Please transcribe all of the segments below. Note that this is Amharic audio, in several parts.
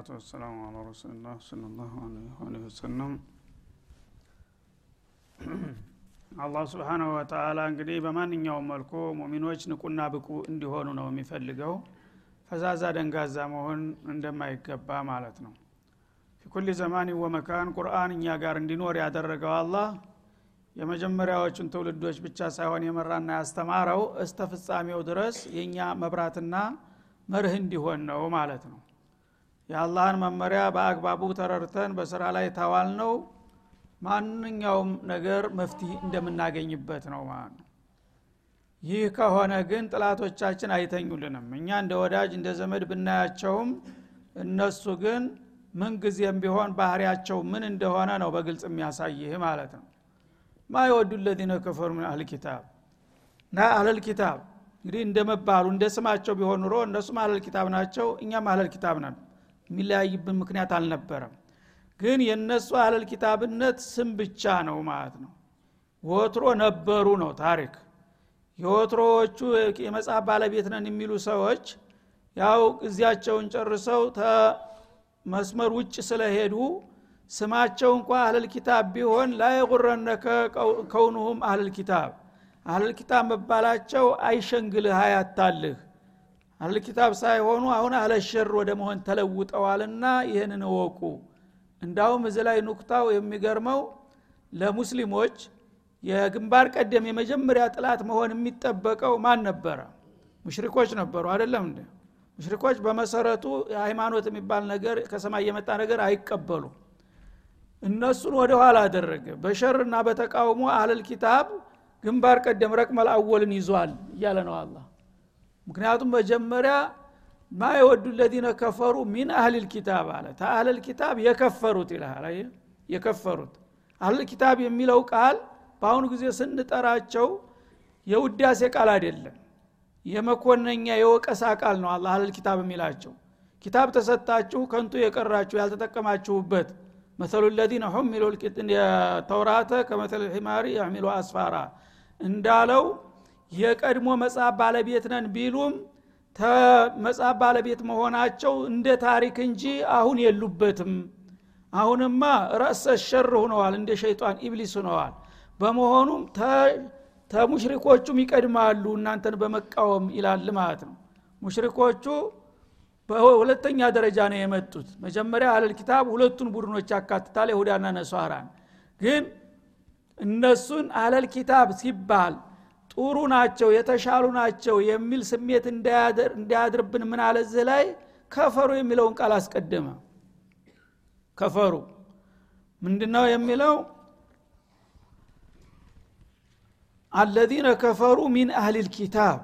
ሰላቱ ወሰላሙ አላ ረሱልላህ ሰለላሁ ዐለይሂ ወሰለም አላህ ስብሓናሁ ወተአላ እንግዲህ በማንኛውም መልኩ ሙሚኖች ንቁና ብቁ እንዲሆኑ ነው የሚፈልገው ፈዛዛ ደንጋዛ መሆን እንደማይገባ ማለት ነው ፊኩል ዘማን ወመካን ቁርአን እኛ ጋር እንዲኖር ያደረገው አላህ የመጀመሪያዎቹን ትውልዶች ብቻ ሳይሆን የመራና ያስተማረው እስተ ፍጻሜው ድረስ የእኛ መብራትና መርህ እንዲሆን ነው ማለት ነው የአላህን መመሪያ በአግባቡ ተረድተን በስራ ላይ ታዋል ነው ማንኛውም ነገር መፍትሄ እንደምናገኝበት ነው ማለት ነው። ይህ ከሆነ ግን ጥላቶቻችን አይተኙልንም። እኛ እንደ ወዳጅ እንደ ዘመድ ብናያቸውም እነሱ ግን ምንጊዜም ቢሆን ባህሪያቸው ምን እንደሆነ ነው በግልጽ የሚያሳይህ ማለት ነው። ማ ለዚነ ከፈሩ ምን አህል ና አህለል እንግዲህ እንደመባሉ እንደ ስማቸው ቢሆን ኑሮ እነሱም አህለል ናቸው እኛም አህለል ኪታብ ነን የሚለያይብን ምክንያት አልነበረም። ግን የእነሱ አህለል ኪታብነት ስም ብቻ ነው ማለት ነው። ወትሮ ነበሩ ነው ታሪክ። የወትሮዎቹ የመጽሐፍ ባለቤት ነን የሚሉ ሰዎች ያው ጊዜያቸውን ጨርሰው መስመር ውጭ ስለሄዱ ስማቸው እንኳ አህለል ኪታብ ቢሆን ላየጉረነከ ከውኑሁም አህለል ኪታብ። አህለል ኪታብ መባላቸው አይሸንግልህ አያታልህ አህለል ኪታብ ሳይሆኑ አሁን አህለሸር ወደ መሆን ተለውጠዋልና ይህንን እወቁ። እንዳውም እዚ ላይ ኑክታው የሚገርመው ለሙስሊሞች የግንባር ቀደም የመጀመሪያ ጥላት መሆን የሚጠበቀው ማን ነበረ? ሙሽሪኮች ነበሩ አይደለም እንደ ሙሽሪኮች በመሰረቱ ሃይማኖት የሚባል ነገር ከሰማይ የመጣ ነገር አይቀበሉ እነሱን ወደ ኋላ አደረገ። በሸርና በተቃውሞ አህለል ኪታብ ግንባር ቀደም ረቅመል አወልን ይዟል እያለ ነው አላ ምክንያቱም መጀመሪያ ማ ለዚነ ከፈሩ ሚን አህሊል ኪታብ አለ። ተአህለል ኪታብ የከፈሩት ይልሃል። የከፈሩት። አህለል ኪታብ የሚለው ቃል በአሁኑ ጊዜ ስንጠራቸው የውዳሴ ቃል አይደለም። የመኮነኛ የወቀሳ ቃል ነው አላ ኪታብ የሚላቸው። ኪታብ ተሰጣችሁ ከንቱ የቀራችሁ ያልተጠቀማችሁበት መሰሉ ለዚነ ሁሚሉ ተውራተ ከመተል ሒማሪ ያሚሉ አስፋራ እንዳለው የቀድሞ መጽሐፍ ባለቤት ነን ቢሉም መጽሐፍ ባለቤት መሆናቸው እንደ ታሪክ እንጂ አሁን የሉበትም። አሁንማ ረእሰ ሸር ሁነዋል እንደ ሸይጣን ኢብሊስ ሁነዋል በመሆኑም ተሙሽሪኮቹም ይቀድማሉ እናንተን በመቃወም ይላል ማለት ነው። ሙሽሪኮቹ በሁለተኛ ደረጃ ነው የመጡት። መጀመሪያ አለል ኪታብ ሁለቱን ቡድኖች ያካትታል ይሁዳና ነሷራን። ግን እነሱን አለል ኪታብ ሲባል ጥሩ ናቸው የተሻሉ ናቸው የሚል ስሜት እንዳያድርብን ምን አለዚህ ላይ? ከፈሩ የሚለውን ቃል አስቀደመ። ከፈሩ። ምንድነው የሚለው? አለዚነ ከፈሩ ሚን አህሊል ኪታብ።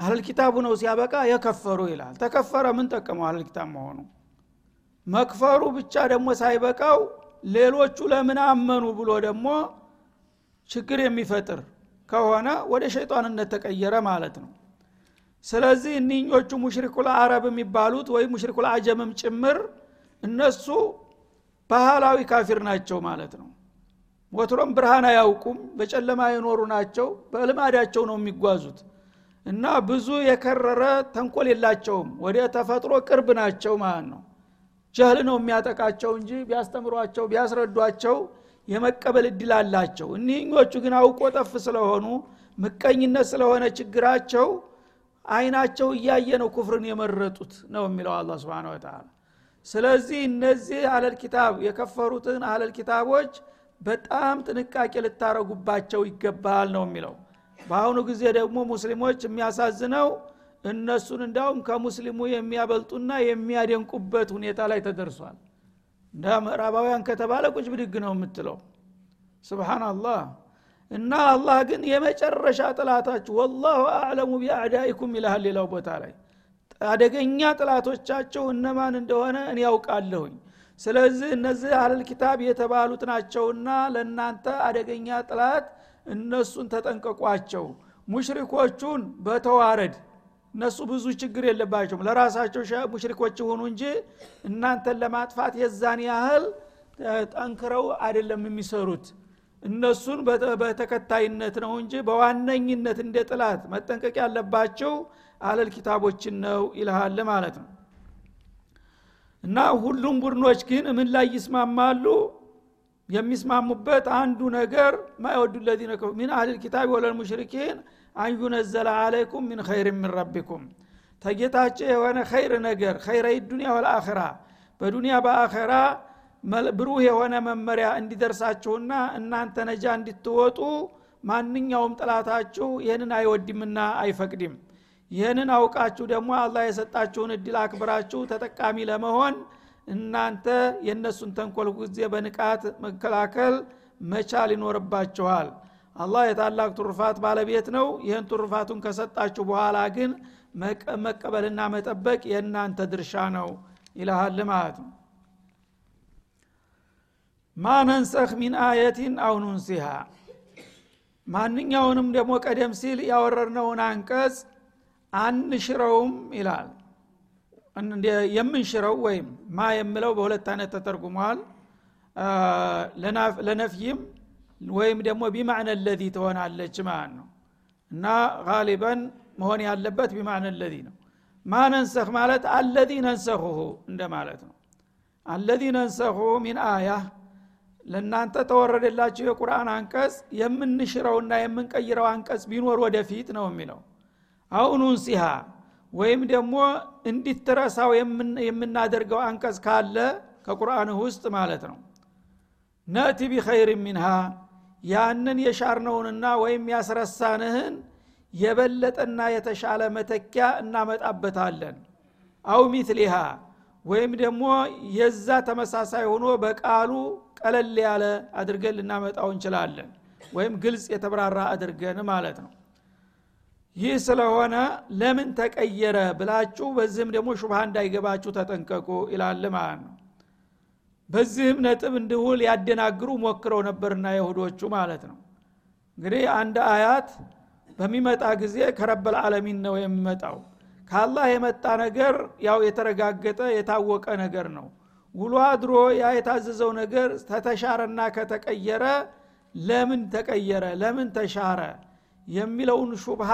አህለል ኪታቡ ነው ሲያበቃ የከፈሩ ይላል። ተከፈረ ምን ጠቀመው አህለል ኪታብ መሆኑ? መክፈሩ ብቻ ደግሞ ሳይበቃው ሌሎቹ ለምን አመኑ ብሎ ደግሞ ችግር የሚፈጥር ከሆነ ወደ ሸይጣንነት ተቀየረ ማለት ነው። ስለዚህ እኒኞቹ ሙሽሪኩል አረብ የሚባሉት ወይም ሙሽሪኩል አጀምም ጭምር እነሱ ባህላዊ ካፊር ናቸው ማለት ነው። ወትሮም ብርሃን አያውቁም በጨለማ የኖሩ ናቸው በልማዳቸው ነው የሚጓዙት። እና ብዙ የከረረ ተንኮል የላቸውም ወደ ተፈጥሮ ቅርብ ናቸው ማለት ነው። ጀህል ነው የሚያጠቃቸው እንጂ ቢያስተምሯቸው ቢያስረዷቸው የመቀበል እድል አላቸው። እኒህኞቹ ግን አውቆ ጠፍ ስለሆኑ ምቀኝነት ስለሆነ ችግራቸው አይናቸው እያየ ነው ኩፍርን የመረጡት ነው የሚለው አላ ስብን ወተላ ስለዚህ እነዚህ አለል ኪታብ የከፈሩትን አለል ኪታቦች በጣም ጥንቃቄ ልታረጉባቸው ይገባል ነው የሚለው። በአሁኑ ጊዜ ደግሞ ሙስሊሞች የሚያሳዝነው እነሱን እንዳውም ከሙስሊሙ የሚያበልጡና የሚያደንቁበት ሁኔታ ላይ ተደርሷል እንደ ምዕራባውያን ከተባለ ቁጭ ብድግ ነው የምትለው። ስብናላህ እና አላህ ግን የመጨረሻ ጥላታችሁ ወላሁ አዕለሙ ቢአዕዳኢኩም ይልሃል ሌላው ቦታ ላይ። አደገኛ ጥላቶቻቸው እነማን እንደሆነ እኔ ያውቃለሁኝ ስለዚህ እነዚህ አለል ኪታብ የተባሉት ናቸውና ለእናንተ አደገኛ ጥላት እነሱን ተጠንቀቋቸው። ሙሽሪኮቹን በተዋረድ እነሱ ብዙ ችግር የለባቸውም። ለራሳቸው ሙሽሪኮች ይሁኑ እንጂ እናንተን ለማጥፋት የዛን ያህል ጠንክረው አይደለም የሚሰሩት። እነሱን በተከታይነት ነው እንጂ በዋነኝነት እንደ ጥላት መጠንቀቅ ያለባቸው አለል ኪታቦችን ነው ይልሃል ማለት ነው። እና ሁሉም ቡድኖች ግን ምን ላይ ይስማማሉ? የሚስማሙበት አንዱ ነገር ማይወዱ ለዚነ ሚን አህል ኪታብ ወለል ሙሽሪኪን አንዩነዘለ አለይኩም ሚን ኸይር ምን ረቢኩም ተጌታቸው የሆነ ኸይር ነገር ኸይረይ ዱኒያ ወልአኸራ በዱኒያ በአኸራ ብሩህ የሆነ መመሪያ እንዲደርሳችሁና እናንተ ነጃ እንድትወጡ ማንኛውም ጥላታችሁ ይህንን አይወድምና አይፈቅድም። ይህንን አውቃችሁ ደግሞ አላህ የሰጣችሁን እድል አክብራችሁ ተጠቃሚ ለመሆን እናንተ የእነሱን ተንኮል ጊዜ በንቃት መከላከል መቻል ይኖርባችኋል አላህ የታላቅ ቱርፋት ባለቤት ነው። ይህን ቱርፋቱን ከሰጣችሁ በኋላ ግን መቀበልና መጠበቅ የእናንተ ድርሻ ነው ይልሃል ማለት ነው ማነንሰኽ ሚን አየቲን አው ኑንሲሃ። ማንኛውንም ደግሞ ቀደም ሲል ያወረድነውን አንቀጽ አንሽረውም ይላል። የምንሽረው ወይም ማ የምለው በሁለት አይነት ተተርጉሟል። ለነፍይም ወይም ደግሞ ቢማዕነ ለዚ ትሆናለች ማለት ነው። እና ጋሊበን መሆን ያለበት ቢማዕነ ለዚ ነው። ማ ነንሰኽ ማለት አለዚ ነንሰኹሁ እንደ ማለት ነው። አለዚ ነንሰኹ ሚን አያ ለእናንተ ተወረደላችሁ የቁርአን አንቀጽ የምንሽረውና የምንቀይረው አንቀጽ ቢኖር ወደፊት ነው የሚለው። አሁኑን ሲሃ ወይም ደግሞ እንዲትረሳው የምናደርገው አንቀጽ ካለ ከቁርአን ውስጥ ማለት ነው። ነእቲ ቢኸይር ሚንሃ ያንን የሻርነውንና ወይም ያስረሳንህን የበለጠና የተሻለ መተኪያ እናመጣበታለን። አው ሚትሊሃ ወይም ደግሞ የዛ ተመሳሳይ ሆኖ በቃሉ ቀለል ያለ አድርገን ልናመጣው እንችላለን ወይም ግልጽ የተብራራ አድርገን ማለት ነው። ይህ ስለሆነ ለምን ተቀየረ ብላችሁ በዚህም ደግሞ ሹብሃ እንዳይገባችሁ ተጠንቀቁ ይላል ማለት ነው በዚህም ነጥብ እንዲሁ ሊያደናግሩ ሞክረው ነበርና የሁዶቹ ማለት ነው። እንግዲህ አንድ አያት በሚመጣ ጊዜ ከረበል ዓለሚን ነው የሚመጣው። ከአላህ የመጣ ነገር ያው የተረጋገጠ የታወቀ ነገር ነው። ውሎ አድሮ ያ የታዘዘው ነገር ተተሻረና ከተቀየረ ለምን ተቀየረ? ለምን ተሻረ? የሚለውን ሹብሃ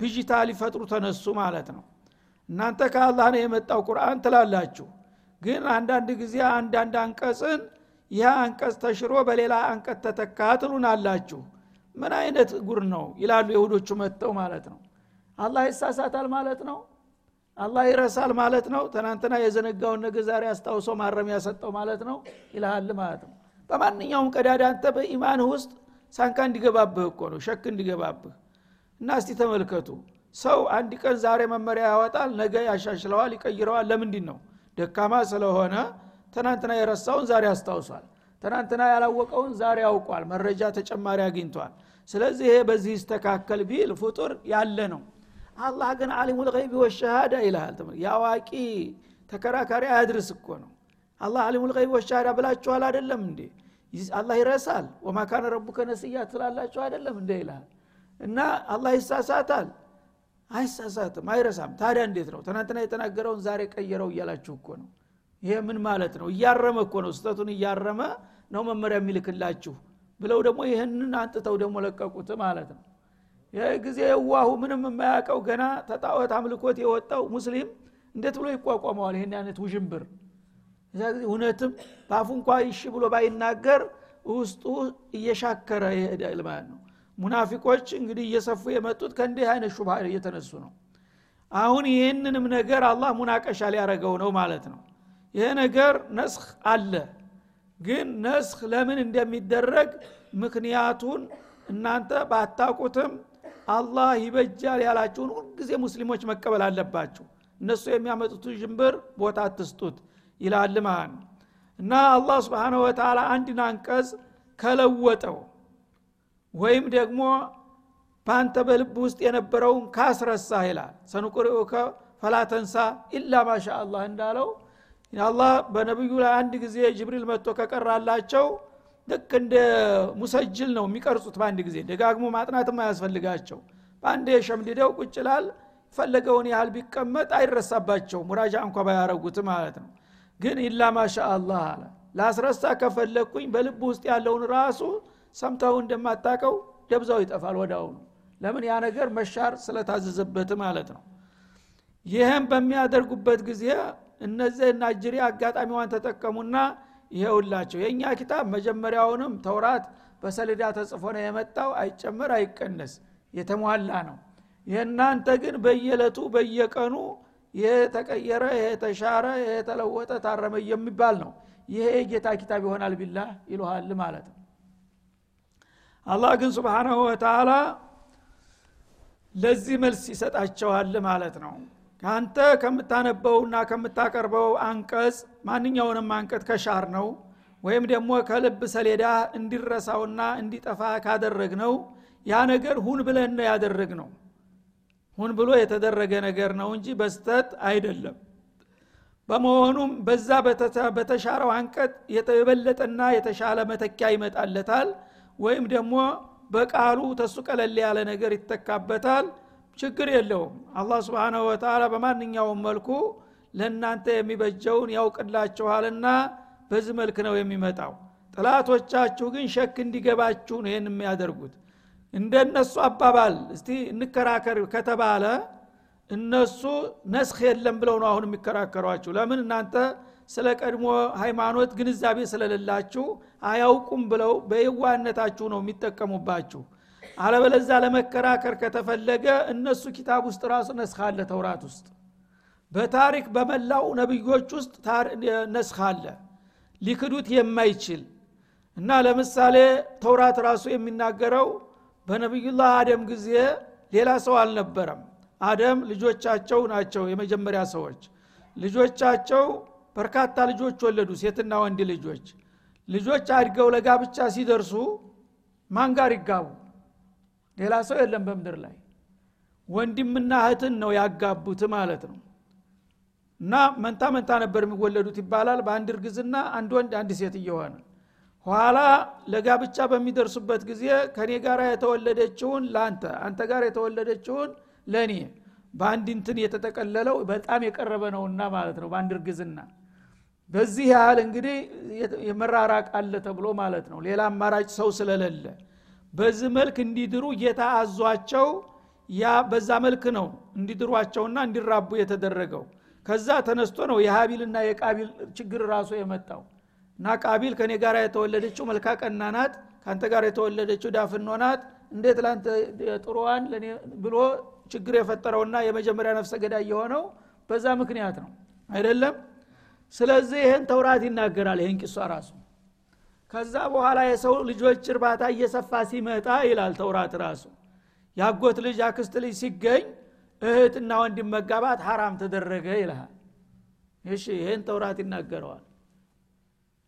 ብዥታ ሊፈጥሩ ተነሱ ማለት ነው። እናንተ ከአላህ ነው የመጣው ቁርአን ትላላችሁ ግን አንዳንድ ጊዜ አንዳንድ አንቀጽን ይህ አንቀጽ ተሽሮ በሌላ አንቀጽ ተተካ ትሉናላችሁ። ምን አይነት ጉር ነው? ይላሉ የሁዶቹ መጥተው ማለት ነው። አላህ ይሳሳታል ማለት ነው? አላህ ይረሳል ማለት ነው? ትናንትና የዘነጋውን ነገር ዛሬ አስታውሶ ማረሚያ ሰጠው ማለት ነው? ይልሃል ማለት ነው። በማንኛውም ቀዳዳ አንተ በኢማንህ ውስጥ ሳንካ እንዲገባብህ እኮ ነው ሸክ እንዲገባብህ። እና እስቲ ተመልከቱ። ሰው አንድ ቀን ዛሬ መመሪያ ያወጣል ነገ ያሻሽለዋል ይቀይረዋል ለምንድን ነው ደካማ ስለሆነ ትናንትና የረሳውን ዛሬ አስታውሷል። ትናንትና ያላወቀውን ዛሬ ያውቋል መረጃ ተጨማሪ አግኝቷል። ስለዚህ ይሄ በዚህ ይስተካከል ቢል ፍጡር ያለ ነው። አላህ ግን አሊሙ ልይብ ወሸሃዳ ይልሃል የአዋቂ ተከራካሪ አያድርስ እኮ ነው። አላህ አሊሙ ልይብ ወሸሃዳ ብላችኋል አይደለም እንዴ? አላህ ይረሳል። ወማ ካነ ረቡከ ነስያ ትላላችሁ አይደለም እንደ ይልሃል። እና አላህ ይሳሳታል አይሳሳትም አይረሳም። ታዲያ እንዴት ነው? ትናንትና የተናገረውን ዛሬ ቀየረው እያላችሁ እኮ ነው። ይሄ ምን ማለት ነው? እያረመ እኮ ነው። ስተቱን እያረመ ነው መመሪያ የሚልክላችሁ ብለው ደግሞ ይህንን አንጥተው ደግሞ ለቀቁት ማለት ነው። ይህ ጊዜ የዋሁ ምንም የማያውቀው ገና ተጣወት አምልኮት የወጣው ሙስሊም እንዴት ብሎ ይቋቋመዋል? ይህን አይነት ውዥንብር። እዛ ጊዜ እውነትም በአፉ እንኳ ይሽ ብሎ ባይናገር ውስጡ እየሻከረ ይሄዳል ማለት ነው ሙናፊቆች እንግዲህ እየሰፉ የመጡት ከእንዲህ አይነት ሹባ እየተነሱ ነው። አሁን ይህንንም ነገር አላህ ሙናቀሻ ሊያረገው ነው ማለት ነው። ይሄ ነገር ነስኽ አለ ግን ነስኽ ለምን እንደሚደረግ ምክንያቱን እናንተ ባታቁትም አላህ ይበጃል ያላችሁን ሁልጊዜ ሙስሊሞች መቀበል አለባችሁ። እነሱ የሚያመጡትን ዥንብር ቦታ አትስጡት ይላል ማለት እና አላህ ስብሓነ ወተላ አንድን አንቀጽ ከለወጠው ወይም ደግሞ በአንተ በልብ ውስጥ የነበረውን ካስረሳ ይላል። ሰኑቁሪኡከ ፈላተንሳ ኢላ ማሻ አላህ እንዳለው አላህ በነቢዩ ላይ አንድ ጊዜ ጅብሪል መጥቶ ከቀራላቸው ልክ እንደ ሙሰጅል ነው የሚቀርጹት በአንድ ጊዜ። ደጋግሞ ማጥናትም አያስፈልጋቸው። በአንድ የሸምድደው ቁጭላል ፈለገውን ያህል ቢቀመጥ አይረሳባቸው ሙራጃ እንኳ ባያረጉት ማለት ነው። ግን ኢላ ማሻ አላህ አለ። ላስረሳ ከፈለግኩኝ በልብ ውስጥ ያለውን ራሱ ሰምተው እንደማታቀው ደብዛው ይጠፋል ወዳውኑ። ለምን? ያ ነገር መሻር ስለታዘዘበት ማለት ነው። ይህም በሚያደርጉበት ጊዜ እነዚህ ናጅሪ አጋጣሚዋን ተጠቀሙና ይሄውላቸው። የእኛ ኪታብ መጀመሪያውንም ተውራት በሰሌዳ ተጽፎ ነው የመጣው። አይጨመር አይቀነስ የተሟላ ነው። የእናንተ ግን በየለቱ በየቀኑ የተቀየረ የተሻረ የተለወጠ ታረመ የሚባል ነው። ይሄ የጌታ ኪታብ ይሆናል ቢላ ይልሃል ማለት ነው አላህ ግን ስብሓናሁ ወተላ ለዚህ መልስ ይሰጣቸዋል ማለት ነው። ከአንተ ከምታነበውና ከምታቀርበው አንቀጽ ማንኛውንም አንቀጽ ከሻር ነው ወይም ደግሞ ከልብ ሰሌዳ እንዲረሳውና እንዲጠፋ ካደረግ ነው ያ ነገር ሁን ብለን ነው ያደረግ ነው ሁን ብሎ የተደረገ ነገር ነው እንጂ በስተት አይደለም። በመሆኑም በዛ በተሻረው አንቀጥ የበለጠና የተሻለ መተኪያ ይመጣለታል ወይም ደግሞ በቃሉ ተሱ ቀለል ያለ ነገር ይተካበታል። ችግር የለውም። አላህ ስብንሁ ወተላ በማንኛውም መልኩ ለእናንተ የሚበጀውን ያውቅላችኋልና በዚህ መልክ ነው የሚመጣው። ጥላቶቻችሁ ግን ሸክ እንዲገባችሁ ነው ይህን የሚያደርጉት። እንደነሱ አባባል እስቲ እንከራከር ከተባለ እነሱ ነስክ የለም ብለው ነው አሁን የሚከራከሯችሁ። ለምን እናንተ ስለ ቀድሞ ሃይማኖት ግንዛቤ ስለሌላችሁ አያውቁም ብለው በየዋነታችሁ ነው የሚጠቀሙባችሁ። አለበለዛ ለመከራከር ከተፈለገ እነሱ ኪታብ ውስጥ ራሱ ነስክ አለ ተውራት ውስጥ። በታሪክ በመላው ነቢዮች ውስጥ ነስክ አለ። ሊክዱት የማይችል እና ለምሳሌ ተውራት ራሱ የሚናገረው በነቢዩላህ አደም ጊዜ ሌላ ሰው አልነበረም። አደም ልጆቻቸው ናቸው የመጀመሪያ ሰዎች። ልጆቻቸው በርካታ ልጆች ወለዱ። ሴትና ወንድ ልጆች። ልጆች አድገው ለጋብቻ ሲደርሱ ማን ጋር ይጋቡ? ሌላ ሰው የለም በምድር ላይ። ወንድምና እህትን ነው ያጋቡት ማለት ነው። እና መንታ መንታ ነበር የሚወለዱት ይባላል። በአንድ እርግዝና አንድ ወንድ አንድ ሴት እየሆነ ኋላ ለጋብቻ በሚደርሱበት ጊዜ ከኔ ጋር የተወለደችውን ለአንተ አንተ ጋር የተወለደችውን ለእኔ በአንድ እንትን የተጠቀለለው በጣም የቀረበ ነውና ማለት ነው። በአንድ እርግዝና በዚህ ያህል እንግዲህ የመራራቅ አለ ተብሎ ማለት ነው። ሌላ አማራጭ ሰው ስለሌለ በዚህ መልክ እንዲድሩ ጌታ አዟቸው ያ በዛ መልክ ነው እንዲድሯቸውና እንዲራቡ የተደረገው። ከዛ ተነስቶ ነው የሀቢልና የቃቢል ችግር ራሱ የመጣው። እና ቃቢል ከኔ ጋር የተወለደችው መልካ ቀና ናት ከአንተ ጋር የተወለደችው ዳፍኖ ናት እንዴት ለአንተ ጥሩዋን ብሎ ችግር የፈጠረውና የመጀመሪያ ነፍሰ ገዳይ የሆነው በዛ ምክንያት ነው። አይደለም ስለዚህ ይህን ተውራት ይናገራል። ይህን ቂሷ ራሱ ከዛ በኋላ የሰው ልጆች እርባታ እየሰፋ ሲመጣ ይላል ተውራት ራሱ። ያጎት ልጅ አክስት ልጅ ሲገኝ እህትና ወንድም መጋባት ሀራም ተደረገ ይልሃል። እሺ ይህን ተውራት ይናገረዋል።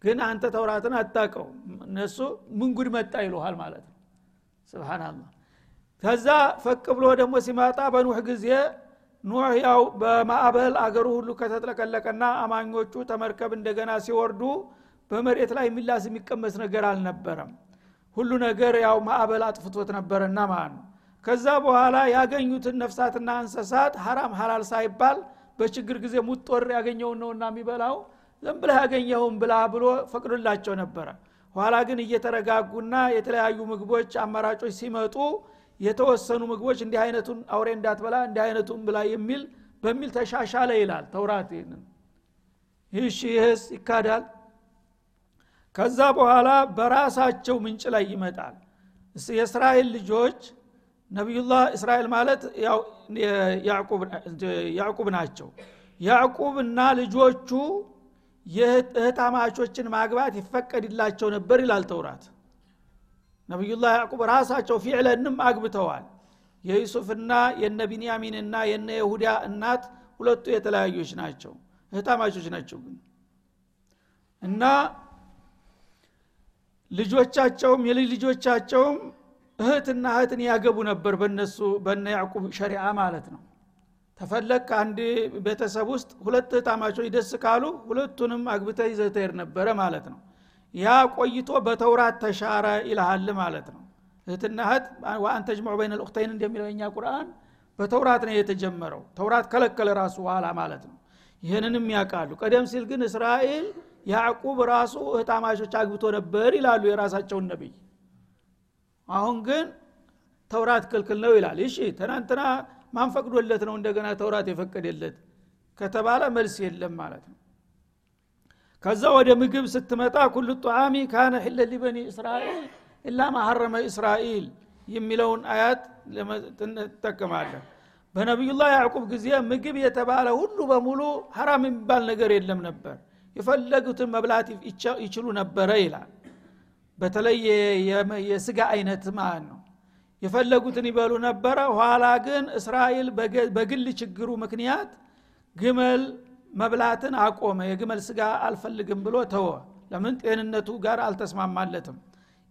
ግን አንተ ተውራትን አታቀው እነሱ ምን ጉድ መጣ ይሉሃል ማለት ነው። ስብናላህ ከዛ ፈቅ ብሎ ደግሞ ሲመጣ በኑህ ጊዜ ኑህ ያው በማዕበል አገሩ ሁሉ ከተጥለቀለቀና አማኞቹ ተመርከብ እንደገና ሲወርዱ በመሬት ላይ የሚላስ የሚቀመስ ነገር አልነበረም። ሁሉ ነገር ያው ማዕበል አጥፍቶት ነበረና ማለት ነው። ከዛ በኋላ ያገኙትን ነፍሳትና እንስሳት ሀራም ሀላል ሳይባል በችግር ጊዜ ሙጦር ያገኘውን ነውና የሚበላው ዝም ብለህ ያገኘውን ብላ ብሎ ፈቅዶላቸው ነበረ። ኋላ ግን እየተረጋጉና የተለያዩ ምግቦች አማራጮች ሲመጡ የተወሰኑ ምግቦች እንዲህ አይነቱን አውሬ እንዳትበላ እንዲህ አይነቱን ብላ የሚል በሚል ተሻሻለ ይላል ተውራት ይህንን። ይህሽ ይህስ ይካዳል? ከዛ በኋላ በራሳቸው ምንጭ ላይ ይመጣል። የእስራኤል ልጆች ነቢዩላህ እስራኤል ማለት ያዕቁብ ናቸው። ያዕቁብና ልጆቹ የእህታማቾችን ማግባት ይፈቀድላቸው ነበር ይላል ተውራት ነቢዩላህ ያዕቁብ ራሳቸው ፊዕለንም አግብተዋል። የዩሱፍና የነ ቢንያሚንና የነ የሁዳ እናት ሁለቱ የተለያዩች ናቸው እህታማቾች ናቸው ግን። እና ልጆቻቸውም የልጅ ልጆቻቸውም እህትና እህትን ያገቡ ነበር በነሱ በነ ያዕቁብ ሸሪዓ ማለት ነው። ተፈለግ ከአንድ ቤተሰብ ውስጥ ሁለት እህታማቾች ደስ ካሉ ሁለቱንም አግብተ ይዘተር ነበረ ማለት ነው ያ ቆይቶ በተውራት ተሻረ ይልሃል ማለት ነው። እህትና እህት ወአን ተጅመዑ በይነ ልኡክተይን እንደሚለው የኛ ቁርአን በተውራት ነው የተጀመረው። ተውራት ከለከለ ራሱ ኋላ ማለት ነው። ይህንንም ያውቃሉ። ቀደም ሲል ግን እስራኤል ያዕቁብ ራሱ እህታማሾች አግብቶ ነበር ይላሉ የራሳቸውን ነቢይ። አሁን ግን ተውራት ክልክል ነው ይላል። እሺ ትናንትና ማን ፈቅዶለት ነው እንደገና ተውራት የፈቀደለት ከተባለ መልስ የለም ማለት ነው ከዛ ወደ ምግብ ስትመጣ ኩሉ ጧሚ ካነ ሕለ ሊበኒ እስራኤል ኢላ ማሐረመ እስራኤል የሚለውን አያት ትጠቀማለን በነቢዩላህ ያዕቁብ ጊዜ ምግብ የተባለ ሁሉ በሙሉ ሀራም የሚባል ነገር የለም ነበር። የፈለጉትን መብላት ይችሉ ነበረ ይላል። በተለይ የስጋ አይነት ማለት ነው። የፈለጉትን ይበሉ ነበረ። ኋላ ግን እስራኤል በግል ችግሩ ምክንያት ግመል መብላትን አቆመ የግመል ስጋ አልፈልግም ብሎ ተወ። ለምን ጤንነቱ ጋር አልተስማማለትም?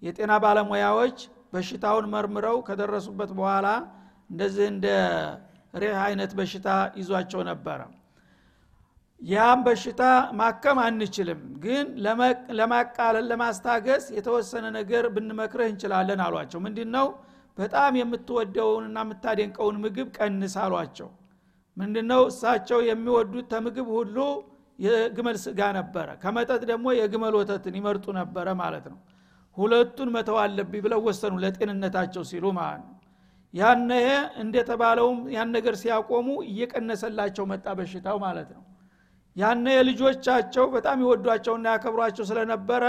የጤና ባለሙያዎች በሽታውን መርምረው ከደረሱበት በኋላ እንደዚህ እንደ ሬህ አይነት በሽታ ይዟቸው ነበረ። ያም በሽታ ማከም አንችልም ግን ለማቃለል ለማስታገስ የተወሰነ ነገር ብንመክርህ እንችላለን አሏቸው። ምንድ ነው በጣም የምትወደውንና የምታደንቀውን ምግብ ቀንስ አሏቸው ምንድ ነው እሳቸው የሚወዱት ተምግብ ሁሉ የግመል ስጋ ነበረ። ከመጠጥ ደግሞ የግመል ወተትን ይመርጡ ነበረ ማለት ነው። ሁለቱን መተው አለብኝ ብለው ወሰኑ ለጤንነታቸው ሲሉ ማለት ነው። ያነ እንደተባለውም ያን ነገር ሲያቆሙ እየቀነሰላቸው መጣ በሽታው ማለት ነው። ያነ ልጆቻቸው በጣም ይወዷቸውና ያከብሯቸው ስለነበረ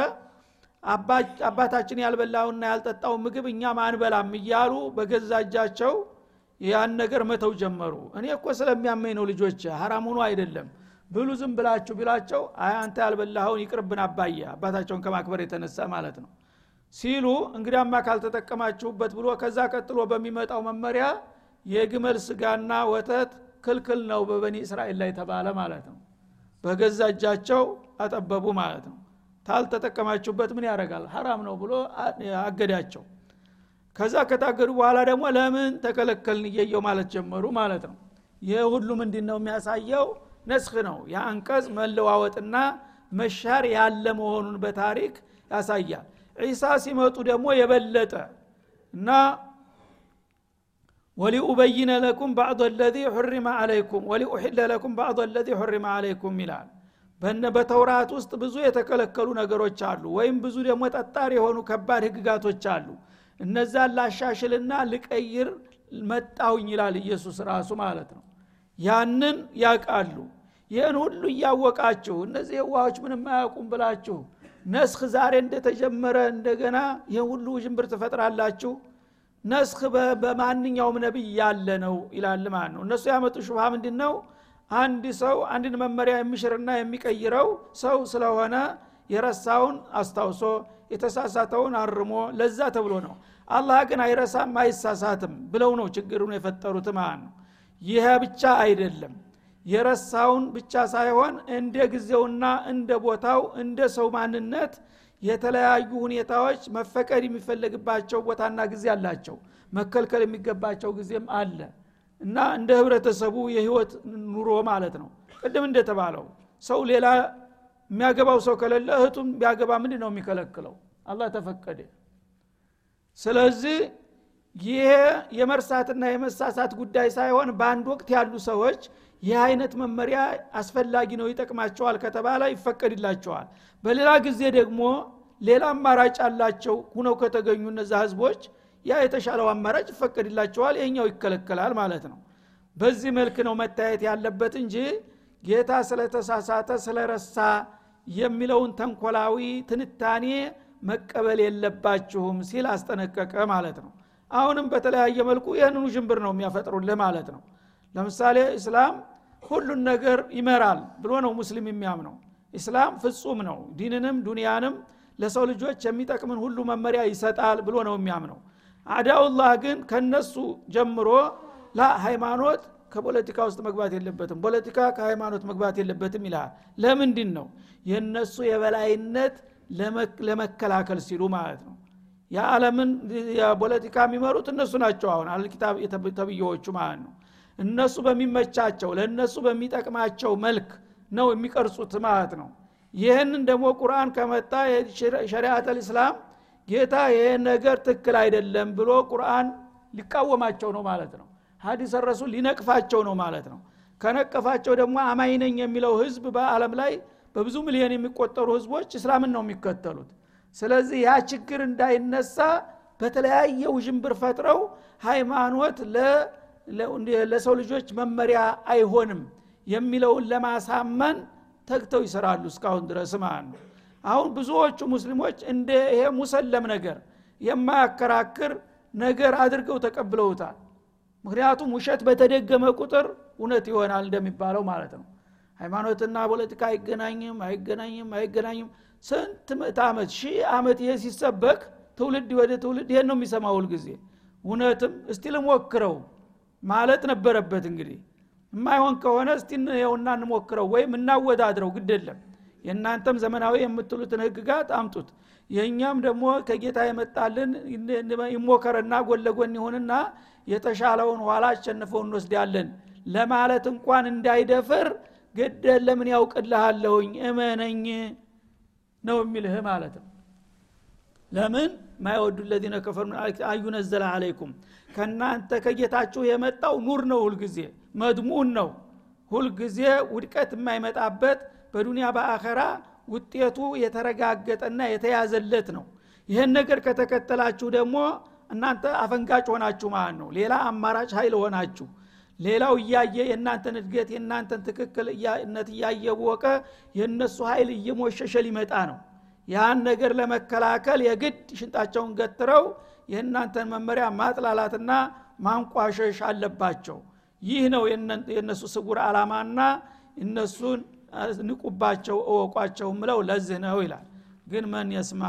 አባታችን ያልበላውና ያልጠጣው ምግብ እኛም አንበላም እያሉ በገዛ እጃቸው ያን ነገር መተው ጀመሩ። እኔ እኮ ስለሚያመኝ ነው ልጆች ሀራም ሆኖ አይደለም። ብሉ ዝም ብላችሁ ቢላቸው አይ አንተ ያልበላኸውን ይቅርብን አባየ አባታቸውን ከማክበር የተነሳ ማለት ነው ሲሉ እንግዲያማ ካልተጠቀማችሁበት ብሎ ከዛ ቀጥሎ በሚመጣው መመሪያ የግመል ስጋና ወተት ክልክል ነው በበኒ እስራኤል ላይ ተባለ ማለት ነው። በገዛ እጃቸው አጠበቡ ማለት ነው። ታልተጠቀማችሁበት ምን ያደርጋል? ሀራም ነው ብሎ አገዳቸው ከዛ ከታገዱ በኋላ ደግሞ ለምን ተከለከልን እየየው ማለት ጀመሩ ማለት ነው። ይህ ሁሉ ምንድ ነው የሚያሳየው? ነስህ ነው። የአንቀጽ መለዋወጥና መሻር ያለ መሆኑን በታሪክ ያሳያል። ዒሳ ሲመጡ ደግሞ የበለጠ እና ወሊኡበይነ ለኩም ባዕض ለዚ ሑሪመ አለይኩም ወሊኡሕለ ለኩም ባዕض ለዚ ሑሪመ አለይኩም ይላል። በተውራት ውስጥ ብዙ የተከለከሉ ነገሮች አሉ። ወይም ብዙ ደግሞ ጠጣር የሆኑ ከባድ ህግጋቶች አሉ እነዛን ላሻሽልና ልቀይር መጣውኝ ይላል ኢየሱስ ራሱ ማለት ነው። ያንን ያቃሉ ይህን ሁሉ እያወቃችሁ እነዚህ የዋዎች ምንም አያውቁም ብላችሁ ነስክ ዛሬ እንደተጀመረ እንደገና ይህን ሁሉ ውዥንብር ትፈጥራላችሁ? ነስክ በማንኛውም ነቢይ ያለ ነው ይላል ማለት ነው። እነሱ ያመጡ ሹብሃ ምንድን ነው አንድ ሰው አንድን መመሪያ የሚሽርና የሚቀይረው ሰው ስለሆነ የረሳውን አስታውሶ የተሳሳተውን አርሞ ለዛ ተብሎ ነው። አላህ ግን አይረሳም አይሳሳትም ብለው ነው ችግሩን የፈጠሩት ማለት ነው። ይህ ብቻ አይደለም። የረሳውን ብቻ ሳይሆን እንደ ጊዜውና እንደ ቦታው እንደ ሰው ማንነት የተለያዩ ሁኔታዎች መፈቀድ የሚፈለግባቸው ቦታና ጊዜ አላቸው። መከልከል የሚገባቸው ጊዜም አለ። እና እንደ ህብረተሰቡ የህይወት ኑሮ ማለት ነው። ቅድም እንደተባለው ሰው ሌላ የሚያገባው ሰው ከሌለ እህቱም ቢያገባ ምንድ ነው የሚከለክለው? አላህ ተፈቀደ። ስለዚህ ይሄ የመርሳትና የመሳሳት ጉዳይ ሳይሆን በአንድ ወቅት ያሉ ሰዎች ይህ አይነት መመሪያ አስፈላጊ ነው ይጠቅማቸዋል ከተባለ ይፈቀድላቸዋል። በሌላ ጊዜ ደግሞ ሌላ አማራጭ አላቸው ሁነው ከተገኙ እነዛ ህዝቦች ያ የተሻለው አማራጭ ይፈቀድላቸዋል ይህኛው ይከለከላል ማለት ነው። በዚህ መልክ ነው መታየት ያለበት እንጂ ጌታ ስለተሳሳተ ስለረሳ የሚለውን ተንኮላዊ ትንታኔ መቀበል የለባችሁም ሲል አስጠነቀቀ ማለት ነው። አሁንም በተለያየ መልኩ ይህንኑ ዥንብር ነው የሚያፈጥሩልህ ማለት ነው። ለምሳሌ እስላም ሁሉን ነገር ይመራል ብሎ ነው ሙስሊም የሚያምነው። ኢስላም ፍጹም ነው። ዲንንም ዱንያንም ለሰው ልጆች የሚጠቅምን ሁሉ መመሪያ ይሰጣል ብሎ ነው የሚያምነው። አዳውላህ ግን ከነሱ ጀምሮ ላ ሃይማኖት ከፖለቲካ ውስጥ መግባት የለበትም። ፖለቲካ ከሃይማኖት መግባት የለበትም ይልሃል ለምንድን ነው የእነሱ የበላይነት ለመከላከል ሲሉ ማለት ነው። የዓለምን የፖለቲካ የሚመሩት እነሱ ናቸው አሁን አልኪታብ ተብዬዎቹ ማለት ነው። እነሱ በሚመቻቸው ለእነሱ በሚጠቅማቸው መልክ ነው የሚቀርጹት ማለት ነው። ይህንን ደግሞ ቁርአን ከመጣ ሸሪአት ልእስላም ጌታ ይህን ነገር ትክክል አይደለም ብሎ ቁርአን ሊቃወማቸው ነው ማለት ነው። ሀዲስ ረሱል ሊነቅፋቸው ነው ማለት ነው። ከነቀፋቸው ደግሞ አማኝ ነኝ የሚለው ህዝብ በአለም ላይ በብዙ ሚሊዮን የሚቆጠሩ ህዝቦች እስላምን ነው የሚከተሉት። ስለዚህ ያ ችግር እንዳይነሳ በተለያየ ውዥንብር ፈጥረው ሃይማኖት ለሰው ልጆች መመሪያ አይሆንም የሚለውን ለማሳመን ተግተው ይሰራሉ እስካሁን ድረስ ማለት አሁን ብዙዎቹ ሙስሊሞች እንደ ይሄ ሙሰለም ነገር የማያከራክር ነገር አድርገው ተቀብለውታል። ምክንያቱም ውሸት በተደገመ ቁጥር እውነት ይሆናል እንደሚባለው ማለት ነው ሃይማኖትና ፖለቲካ አይገናኝም አይገናኝም አይገናኝም። ስንት ምዕት ዓመት ሺህ ዓመት ይሄ ሲሰበክ ትውልድ ወደ ትውልድ ይሄን ነው የሚሰማው ሁልጊዜ እውነትም እስቲ ልሞክረው ማለት ነበረበት እንግዲህ። የማይሆን ከሆነ እስቲ ይኸውና እንሞክረው ወይም እናወዳድረው ግድ የለም። የእናንተም ዘመናዊ የምትሉትን ህግጋት አምጡት። የእኛም ደግሞ ከጌታ የመጣልን ይሞከረና ጎን ለጎን ይሁንና የተሻለውን ኋላ አሸንፈው እንወስዳለን ለማለት እንኳን እንዳይደፍር ግድ ለምን ያውቅልሃለሁኝ? እመነኝ ነው የሚልህ ማለት ነው። ለምን? ማይወዱ ለዚነ ከፈሩ አዩነዘለ አለይኩም። ከእናንተ ከጌታችሁ የመጣው ኑር ነው ሁልጊዜ መድሙን ነው። ሁልጊዜ ውድቀት የማይመጣበት በዱንያ በአኸራ ውጤቱ የተረጋገጠና የተያዘለት ነው። ይህን ነገር ከተከተላችሁ ደግሞ እናንተ አፈንጋጭ ሆናችሁ ማለት ነው። ሌላ አማራጭ ኃይል ሆናችሁ ሌላው እያየ የእናንተን እድገት የእናንተን ትክክልነት እያየወቀ የእነሱ ኃይል እየሞሸሸ ሊመጣ ነው። ያን ነገር ለመከላከል የግድ ሽንጣቸውን ገትረው የእናንተን መመሪያ ማጥላላትና ማንቋሸሽ አለባቸው። ይህ ነው የእነሱ ስጉር አላማና እነሱን ንቁባቸው እወቋቸው ምለው ለዚህ ነው ይላል። ግን መን የስማ?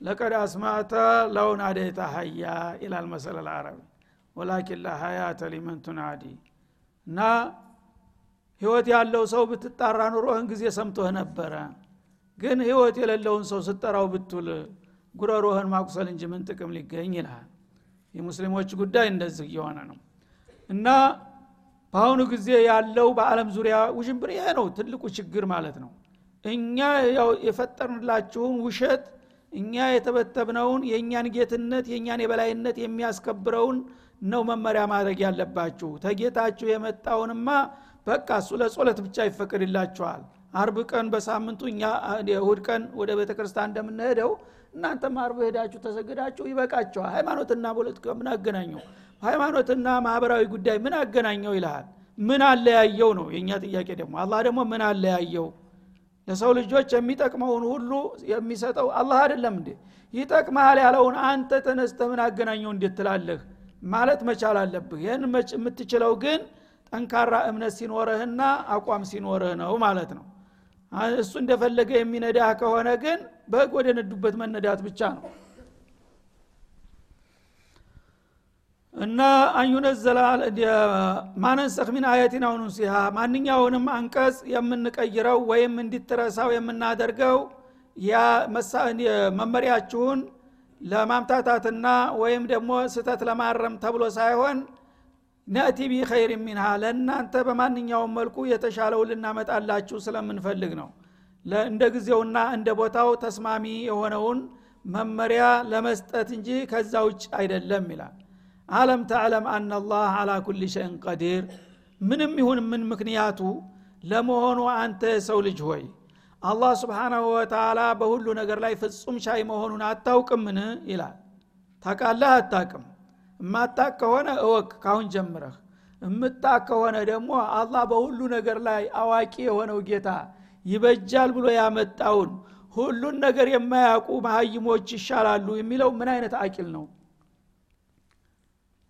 ለቀድ አስማተ ለውን አደይታ ሀያ ይላል መሰለ ልአረቢ ወላኪን ላሀያተ ሊመን ቱናዲ እና ህይወት ያለው ሰው ብትጣራ ኑሮህን ጊዜ ሰምቶህ ነበረ። ግን ህይወት የሌለውን ሰው ስጠራው ብትል ጉረሮህን ማቁሰል እንጂ ምን ጥቅም ሊገኝ ይልሃል? የሙስሊሞች ጉዳይ እንደዚህ እየሆነ ነው። እና በአሁኑ ጊዜ ያለው በአለም ዙሪያ ውዥንብር ይሄ ነው ትልቁ ችግር ማለት ነው። እኛ የፈጠርንላችሁን ውሸት እኛ የተበተብነውን የእኛን ጌትነት የእኛን የበላይነት የሚያስከብረውን ነው መመሪያ ማድረግ ያለባችሁ። ተጌታችሁ የመጣውንማ በቃ እሱ ለጾለት ብቻ ይፈቅድላችኋል አርብ ቀን በሳምንቱ እኛ እሁድ ቀን ወደ ቤተ ክርስቲያን እንደምንሄደው እናንተም አርብ ሄዳችሁ ተሰግዳችሁ ይበቃቸዋል ሃይማኖትና ፖለቲካ ምን አገናኘው? ሃይማኖትና ማህበራዊ ጉዳይ ምን አገናኘው ይልሃል? ምን አለያየው ነው የእኛ ጥያቄ ደግሞ። አላህ ደግሞ ምን አለያየው? ለሰው ልጆች የሚጠቅመውን ሁሉ የሚሰጠው አላህ አይደለም እንዴ? ይጠቅመሃል ያለውን አንተ ተነስተ ምን አገናኘው እንዴት ትላለህ ማለት መቻል አለብህ። ይህን የምትችለው ግን ጠንካራ እምነት ሲኖርህና አቋም ሲኖርህ ነው ማለት ነው። እሱ እንደፈለገ የሚነዳህ ከሆነ ግን በህግ ወደ ነዱበት መነዳት ብቻ ነው። እና አዩነዘላ ማነንሰኽ ሚን አየቲን አሁኑ ሲሃ ማንኛውንም አንቀጽ የምንቀይረው ወይም እንዲትረሳው የምናደርገው መመሪያችሁን ለማምታታትና ወይም ደግሞ ስተት ለማረም ተብሎ ሳይሆን ነእቲ ቢኸይር ሚንሃ ለእናንተ በማንኛውም መልኩ የተሻለው ልናመጣላችሁ ስለምንፈልግ ነው። እንደ ጊዜውና እንደ ቦታው ተስማሚ የሆነውን መመሪያ ለመስጠት እንጂ ከዛ ውጭ አይደለም ይላል። አለም ተዕለም አናላህ አላ ኩል ሸይን ቀዲር። ምንም ይሁን ምን ምክንያቱ ለመሆኑ አንተ የሰው ልጅ ሆይ አላህ ስብሓናሁ ወተላ በሁሉ ነገር ላይ ፍጹም ቻይ መሆኑን አታውቅምን? ይላል። ታቃለህ አታቅም እማታቅ ከሆነ እወቅ ካሁን ጀምረህ። እምታቅ ከሆነ ደግሞ አላህ በሁሉ ነገር ላይ አዋቂ የሆነው ጌታ ይበጃል ብሎ ያመጣውን ሁሉን ነገር የማያውቁ መሀይሞች ይሻላሉ የሚለው ምን አይነት አቂል ነው?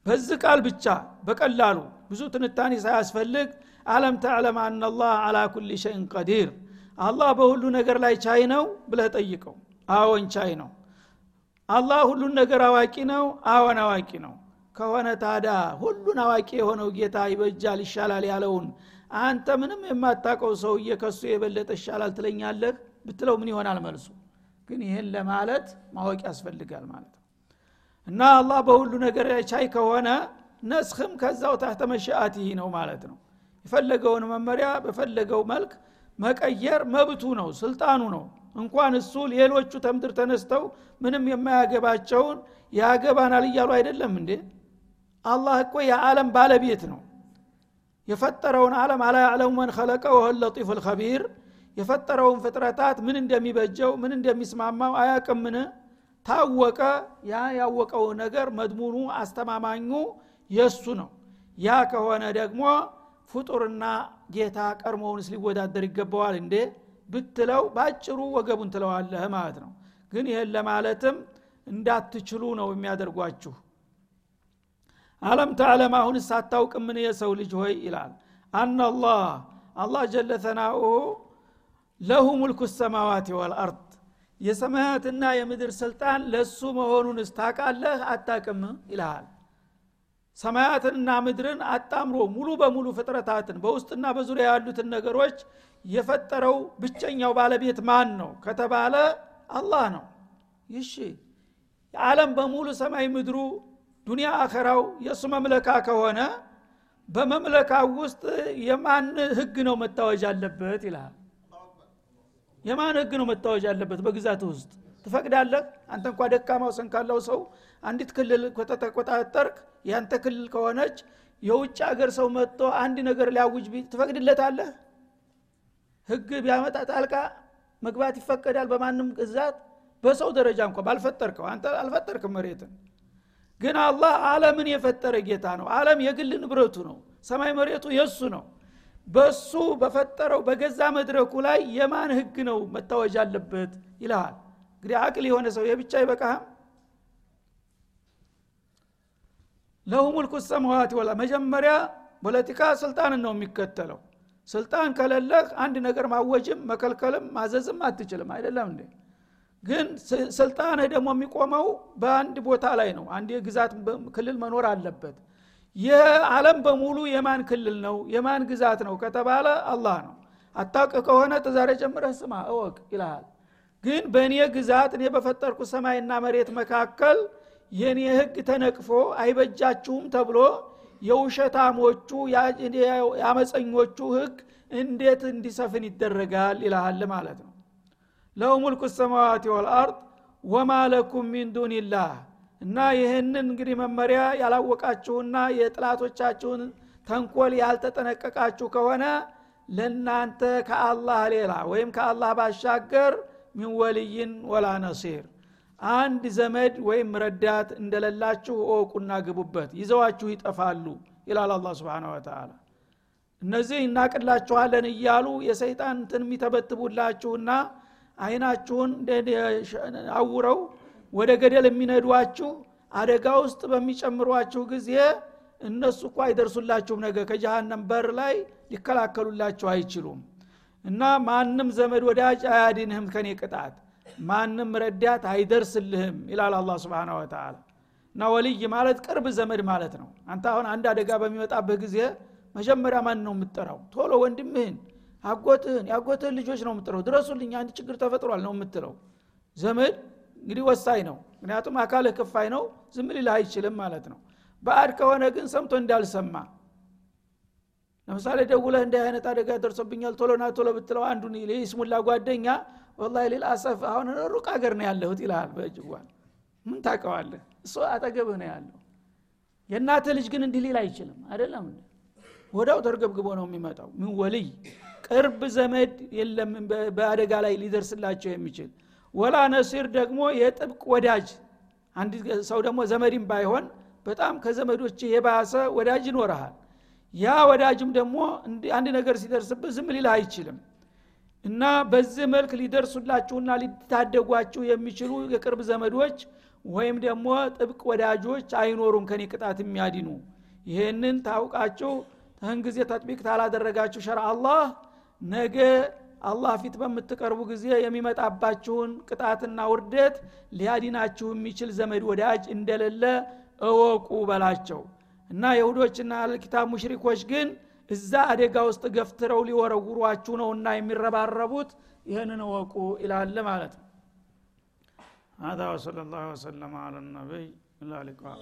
በዚህ ቃል ብቻ በቀላሉ ብዙ ትንታኔ ሳያስፈልግ አለም ተዕለም አናላህ አላ ኩል ሸይን ቀዲር አላህ በሁሉ ነገር ላይ ቻይ ነው ብለህ ጠይቀው። አዎን ቻይ ነው። አላህ ሁሉን ነገር አዋቂ ነው አዎን አዋቂ ነው። ከሆነ ታዳ ሁሉን አዋቂ የሆነው ጌታ ይበጃል ይሻላል ያለውን አንተ ምንም የማታቀው ሰውዬ ከሱ የበለጠ ይሻላል ትለኛለህ ብትለው ምን ይሆናል መልሱ? ግን ይህን ለማለት ማወቅ ያስፈልጋል ማለት ነው። እና አላህ በሁሉ ነገር ቻይ ከሆነ ነስህም ከዛው ታህተ መሻአትህ ነው ማለት ነው። የፈለገውን መመሪያ በፈለገው መልክ መቀየር መብቱ ነው ስልጣኑ ነው። እንኳን እሱ ሌሎቹ ተምድር ተነስተው ምንም የማያገባቸውን ያገባናል እያሉ አይደለም እንዴ? አላህ እኮ የዓለም ባለቤት ነው። የፈጠረውን ዓለም አላ ያዕለሙ መን ወሁ ለጢፍ ልከቢር የፈጠረውን ፍጥረታት ምን እንደሚበጀው ምን እንደሚስማማው አያቅምን? ታወቀ ያ ያወቀው ነገር መድሙኑ አስተማማኙ የሱ ነው። ያ ከሆነ ደግሞ ፍጡርና ጌታ ቀድሞውንስ ሊወዳደር ይገባዋል እንዴ? ብትለው ባጭሩ ወገቡን ትለዋለህ ማለት ነው። ግን ይህን ለማለትም እንዳትችሉ ነው የሚያደርጓችሁ። አለም ተዕለም አሁን ሳታውቅ ምን የሰው ልጅ ሆይ ይላል። አናላህ አላህ ጀለ ለሁ ሙልኩ ሰማዋት ወልአርድ። የሰማያትና የምድር ስልጣን ለሱ መሆኑን እስታቃለህ አታቅም ይልሃል ሰማያትንና ምድርን አጣምሮ ሙሉ በሙሉ ፍጥረታትን በውስጥና በዙሪያ ያሉትን ነገሮች የፈጠረው ብቸኛው ባለቤት ማን ነው ከተባለ አላህ ነው። ይሺ የዓለም በሙሉ ሰማይ ምድሩ ዱንያ አኸራው የእሱ መምለካ ከሆነ በመምለካው ውስጥ የማን ህግ ነው መታወጅ አለበት ይልሃል የማን ህግ ነው መታወጅ አለበት በግዛት ውስጥ ትፈቅዳለህ? አንተ እንኳ ደካማው ሰንካለው ሰው አንዲት ክልል ከተቆጣጠርክ ያንተ ክልል ከሆነች የውጭ ሀገር ሰው መጥቶ አንድ ነገር ሊያውጅ ትፈቅድለታለህ? ህግ ቢያመጣ ጣልቃ መግባት ይፈቀዳል በማንም ግዛት? በሰው ደረጃ እንኳ ባልፈጠርከው አንተ አልፈጠርክም መሬትን። ግን አላህ አለምን የፈጠረ ጌታ ነው። አለም የግል ንብረቱ ነው። ሰማይ መሬቱ የእሱ ነው። በሱ በፈጠረው በገዛ መድረኩ ላይ የማን ህግ ነው መታወጅ አለበት ይልሃል እንግዲህ አቅል የሆነ ሰው የብቻ ይበቃህም ለሁ ሙልኩ ሰማዋት ወላ መጀመሪያ ፖለቲካ ስልጣንን ነው የሚከተለው። ስልጣን ከሌለህ አንድ ነገር ማወጅም መከልከልም ማዘዝም አትችልም። አይደለም እንዴ? ግን ስልጣንህ ደግሞ የሚቆመው በአንድ ቦታ ላይ ነው። አንድ የግዛት ክልል መኖር አለበት። ይህ ዓለም በሙሉ የማን ክልል ነው? የማን ግዛት ነው ከተባለ አላህ ነው። አታውቅ ከሆነ ተዛሬ ጀምረህ ስማ እወቅ ይልሃል ግን በእኔ ግዛት እኔ በፈጠርኩ ሰማይና መሬት መካከል የኔ ህግ ተነቅፎ አይበጃችሁም ተብሎ የውሸታሞቹ የአመፀኞቹ ህግ እንዴት እንዲሰፍን ይደረጋል ይልሃል ማለት ነው። ለው ሙልኩ ሰማዋት ወልአርድ ወማ ለኩም ሚን ዱንላህ እና ይህንን እንግዲህ መመሪያ ያላወቃችሁና የጥላቶቻችሁን ተንኮል ያልተጠነቀቃችሁ ከሆነ ለናንተ ከአላህ ሌላ ወይም ከአላህ ባሻገር ሚን ወልይን ወላ ነሲር። አንድ ዘመድ ወይም ረዳት እንደሌላችሁ እወቁና ግቡበት ይዘዋችሁ ይጠፋሉ ይላል አላ ስብን ወተላ እነዚህ እናቅላችኋለን እያሉ የሰይጣን የሚተበትቡላችሁና አይናችሁን አውረው ወደ ገደል የሚነዷችሁ አደጋ ውስጥ በሚጨምሯችሁ ጊዜ እነሱ እኳ አይደርሱላችሁም ነገ ከጀሃነም በር ላይ ሊከላከሉላችሁ አይችሉም እና ማንም ዘመድ ወዳጅ አያድንህም ከኔ ቅጣት። ማንም ረዳት አይደርስልህም ይላል አላ ስብን ወተላ እና ወልይ ማለት ቅርብ ዘመድ ማለት ነው። አንተ አሁን አንድ አደጋ በሚመጣበት ጊዜ መጀመሪያ ማን ነው የምትጠራው? ቶሎ ወንድምህን አጎትህን የአጎትህን ልጆች ነው የምትጠራው። ድረሱልኝ አንድ ችግር ተፈጥሯል ነው የምትለው። ዘመድ እንግዲህ ወሳኝ ነው። ምክንያቱም አካልህ ክፋይ ነው ዝም ሊልህ አይችልም ማለት ነው። በአድ ከሆነ ግን ሰምቶ እንዳልሰማ ለምሳሌ ደውለህ እንዲህ አይነት አደጋ ደርሶብኛል ቶሎና ቶሎ ብትለው አንዱ ይስሙላ ጓደኛ ወላ ሌላ አሰፍ አሁን ሩቅ ሀገር ነው ያለሁት ይልሃል በእጅጓል ምን ታቀዋለህ እሱ አጠገብህ ነው ያለው። የእናትህ ልጅ ግን እንዲህ ሊል አይችልም። አይደለም ወዳው ተርገብግቦ ነው የሚመጣው። ምን ወልይ? ቅርብ ዘመድ የለም በአደጋ ላይ ሊደርስላቸው የሚችል። ወላ ነሲር ደግሞ የጥብቅ ወዳጅ። አንድ ሰው ደግሞ ዘመድም ባይሆን በጣም ከዘመዶች የባሰ ወዳጅ ይኖረሃል ያ ወዳጅም ደግሞ አንድ ነገር ሲደርስብህ ዝም ሊልህ አይችልም። እና በዚህ መልክ ሊደርሱላችሁና ሊታደጓችሁ የሚችሉ የቅርብ ዘመዶች ወይም ደግሞ ጥብቅ ወዳጆች አይኖሩም ከኔ ቅጣት የሚያድኑ። ይህንን ታውቃችሁ ተህን ጊዜ ተጥቢቅ ታላደረጋችሁ ሸር አላህ። ነገ አላህ ፊት በምትቀርቡ ጊዜ የሚመጣባችሁን ቅጣትና ውርደት ሊያዲናችሁ የሚችል ዘመድ ወዳጅ እንደሌለ እወቁ በላቸው እና የሁዶችና አልኪታብ ሙሽሪኮች ግን እዛ አደጋ ውስጥ ገፍትረው ሊወረውሯችሁ ነው እና የሚረባረቡት ይህንን እወቁ ይላል ማለት ነው هذا وصلى الله وسلم على النبي إلى اللقاء